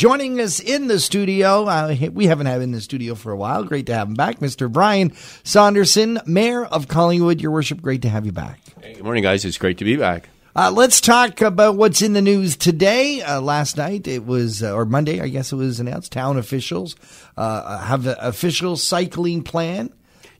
Joining us in the studio, uh, we haven't had him in the studio for a while. Great to have him back, Mr. Brian Saunderson, Mayor of Collingwood. Your Worship, great to have you back. Hey, good morning, guys. It's great to be back. Uh, let's talk about what's in the news today. Uh, last night it was, uh, or Monday, I guess it was announced. Town officials uh, have an official cycling plan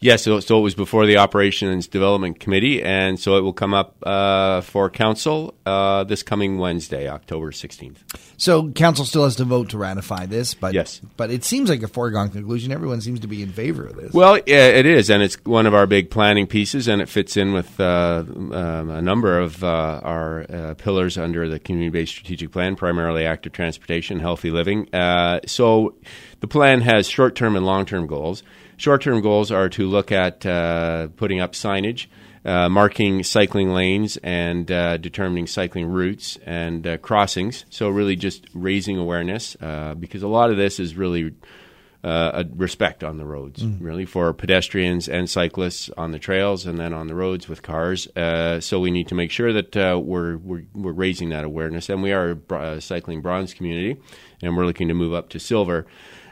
Yes, so, so, it was before the Operations Development Committee, and so it will come up uh, for council uh, this coming Wednesday, October 16th. So council still has to vote to ratify this, but yes. but it seems like a foregone conclusion. Everyone seems to be in favor of this. Well, yeah, it is, and it's one of our big planning pieces, and it fits in with uh, um, a number of uh, our uh, pillars under the community-based strategic plan, primarily active transportation, healthy living. Uh, so the plan has short-term and long-term goals. Short term goals are to look at uh, putting up signage, uh, marking cycling lanes, and uh, determining cycling routes and uh, crossings. So, really just raising awareness uh, because a lot of this is really. Uh, a respect on the roads, mm. really, for pedestrians and cyclists on the trails and then on the roads with cars. so we need to make sure that we're, we're, we're raising that awareness, and we are a cycling bronze community, and we're looking to move up to silver.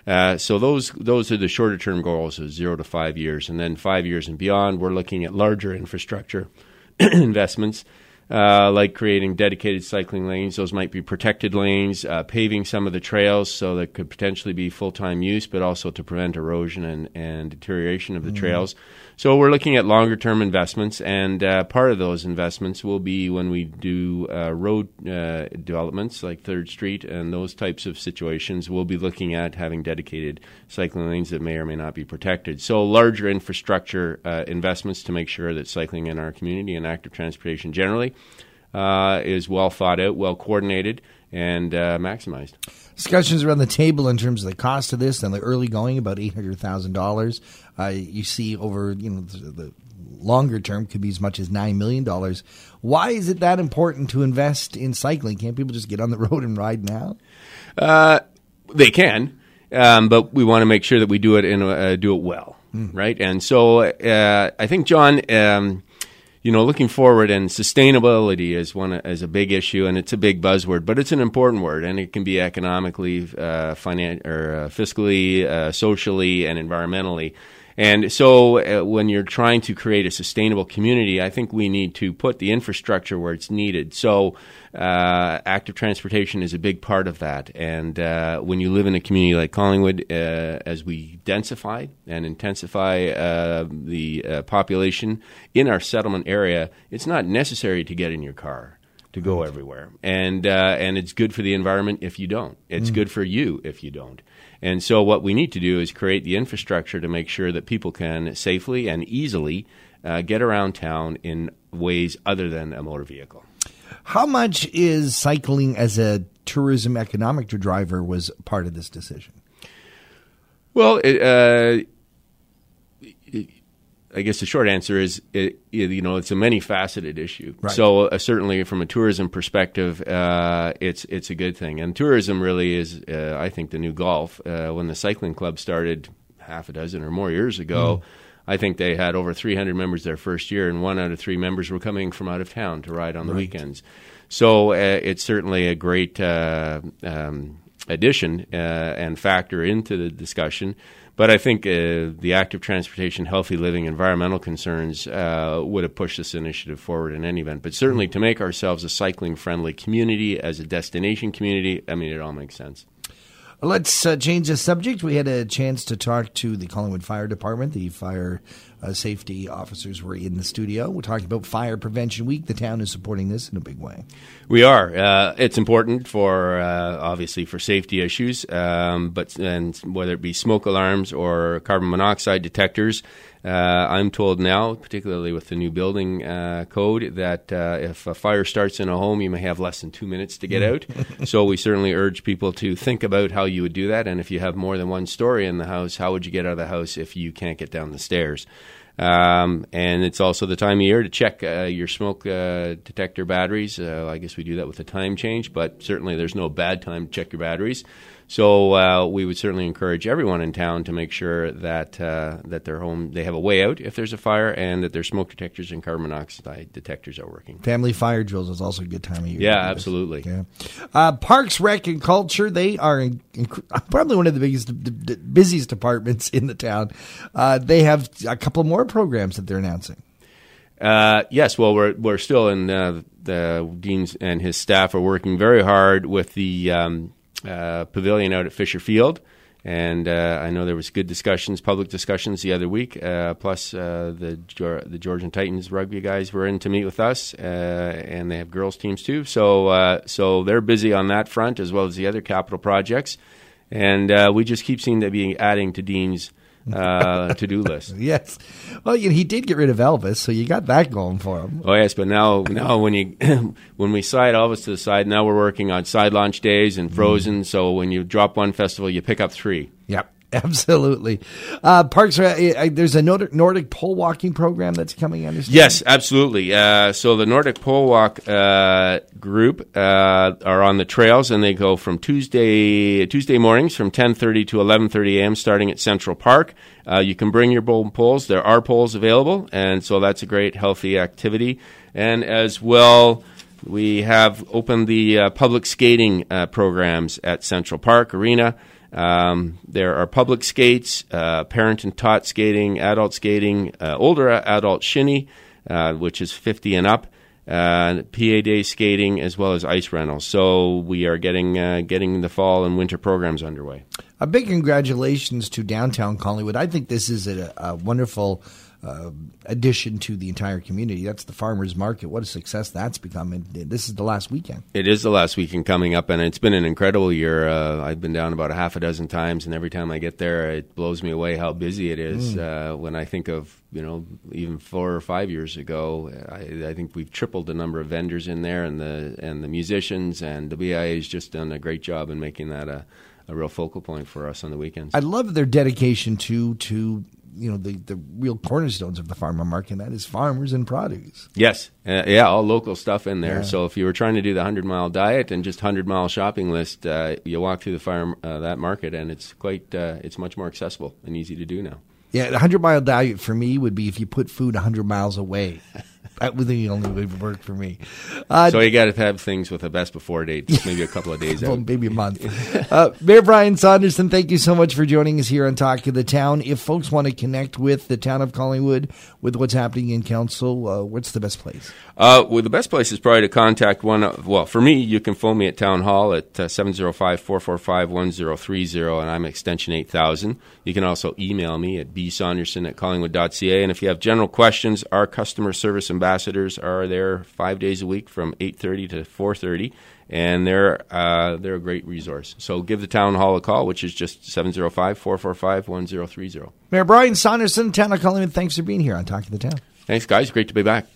Uh, so those those are the shorter term goals of zero to five years, and then five years and beyond, we're looking at larger infrastructure investments. Uh, like creating dedicated cycling lanes. Those might be protected lanes, uh, paving some of the trails so that could potentially be full time use, but also to prevent erosion and, and deterioration of the mm-hmm. trails. So we're looking at longer term investments, and uh, part of those investments will be when we do uh, road uh, developments like Third Street and those types of situations. We'll be looking at having dedicated cycling lanes that may or may not be protected. So larger infrastructure uh, investments to make sure that cycling in our community and active transportation generally uh, is well thought out, well coordinated, and uh, maximized discussions around the table in terms of the cost of this and the early going about eight hundred thousand uh, dollars. You see over you know the, the longer term could be as much as nine million dollars. Why is it that important to invest in cycling? Can't people just get on the road and ride now? Uh, they can, um, but we want to make sure that we do it in uh, do it well, mm. right? And so uh, I think John. Um, you know, looking forward and sustainability is one is a big issue, and it's a big buzzword, but it's an important word, and it can be economically, uh, finan- or uh, fiscally, uh, socially, and environmentally. And so, uh, when you're trying to create a sustainable community, I think we need to put the infrastructure where it's needed. So, uh, active transportation is a big part of that. And uh, when you live in a community like Collingwood, uh, as we densify and intensify uh, the uh, population in our settlement area, it's not necessary to get in your car to go everywhere. And uh, and it's good for the environment if you don't. It's mm. good for you if you don't. And so what we need to do is create the infrastructure to make sure that people can safely and easily uh, get around town in ways other than a motor vehicle. How much is cycling as a tourism economic driver was part of this decision? Well, it, uh, I guess the short answer is, it, you know, it's a many faceted issue. Right. So uh, certainly, from a tourism perspective, uh, it's it's a good thing. And tourism really is, uh, I think, the new golf. Uh, when the cycling club started half a dozen or more years ago. Mm. I think they had over 300 members their first year, and one out of three members were coming from out of town to ride on the right. weekends. So uh, it's certainly a great uh, um, addition and factor into the discussion. But I think uh, the active transportation, healthy living, environmental concerns uh, would have pushed this initiative forward in any event. But certainly to make ourselves a cycling friendly community, as a destination community, I mean, it all makes sense. Let's uh, change the subject. We had a chance to talk to the Collingwood Fire Department. The fire uh, safety officers were in the studio. We're talking about Fire Prevention Week. The town is supporting this in a big way. We are. Uh, it's important for uh, obviously for safety issues, um, but and whether it be smoke alarms or carbon monoxide detectors. Uh, I'm told now, particularly with the new building uh, code, that uh, if a fire starts in a home, you may have less than two minutes to get out. so we certainly urge people to think about how you would do that. And if you have more than one story in the house, how would you get out of the house if you can't get down the stairs? Um, and it's also the time of year to check uh, your smoke uh, detector batteries. Uh, I guess we do that with a time change, but certainly there's no bad time to check your batteries. So uh, we would certainly encourage everyone in town to make sure that uh, that their home they have a way out if there's a fire, and that their smoke detectors and carbon monoxide detectors are working. Family fire drills is also a good time of year. Yeah, absolutely. Yeah. Uh, Parks, Rec, and Culture they are in, probably one of the biggest, d- d- busiest departments in the town. Uh, they have a couple more programs that they're announcing. Uh, yes, well, we're we're still in uh, the deans and his staff are working very hard with the um, uh, pavilion out at Fisher Field. And uh, I know there was good discussions, public discussions the other week. Uh, plus, uh, the the Georgian Titans rugby guys were in to meet with us, and they have girls teams too. So, so they're busy on that front as well as the other capital projects. And we just keep seeing to be adding to Dean's uh, to do list. yes. Well, you know, he did get rid of Elvis, so you got that going for him. Oh yes, but now now when you when we slide Elvis to the side, now we're working on side launch days and Frozen. Mm. So when you drop one festival, you pick up three. Yep. Absolutely. Uh, Parks, uh, uh, there's a Nordic, pole walking program that's coming, I understand? Yes, absolutely. Uh, so the Nordic Pole Walk uh, group uh, are on the trails, and they go from Tuesday Tuesday mornings from 10.30 to 11.30 a.m., starting at Central Park. you can bring your poles. There are poles available, and so that's a great, healthy activity. And as well, we have opened the public skating programs at Central Park Arena. Um, there are public skates, uh, parent and taught skating, adult skating, uh, older adult shinny, uh, which is 50 and up, uh, PA day skating, as well as ice rentals. So we are getting uh, getting the fall and winter programs underway. A big congratulations to downtown Collingwood. I think this is a, a wonderful uh, addition to the entire community. That's the farmers market. What a success that's become. And this is the last weekend. It is the last weekend coming up, and it's been an incredible year. Uh, I've been down about a half a dozen times, and every time I get there, it blows me away how busy it is. Mm. Uh, when I think of you know even four or five years ago, I, I, think we've tripled the number of vendors in there, and the and the musicians, and the BIA has just done a great job in making that a a real focal point for us on the weekends. I love their dedication to to you know the, the real cornerstones of the farmer market, and that is farmers and produce. Yes, uh, yeah, all local stuff in there. Yeah. So if you were trying to do the hundred mile diet and just hundred mile shopping list, uh, you walk through the farm uh, that market, and it's quite uh, it's much more accessible and easy to do now. Yeah, the hundred mile diet for me would be if you put food hundred miles away. that would the only way would work for me. Uh, so you got to have things with a best before date, maybe a couple of days well, out, maybe a month. uh, Mayor Brian Saunderson, thank you so much for joining us here on Talk of the Town. If folks want to connect with the town of Collingwood, with what's happening in council, uh, what's the best place? Uh, well, the best place is probably to contact one. Of, well, for me, you can phone me at town hall at uh, seven zero five four four five one zero three zero, and I'm extension eight thousand. You can also email me at bsaunderson at collingwood.ca, and if you have general questions, our customer service ambassadors are there five days a week from 8.30 to 4.30 and they're uh, they're a great resource. So give the town hall a call, which is just 705-445-1030. Mayor Brian Saunderson, Town of Collingwood, thanks for being here on Talk to the Town. Thanks, guys. Great to be back.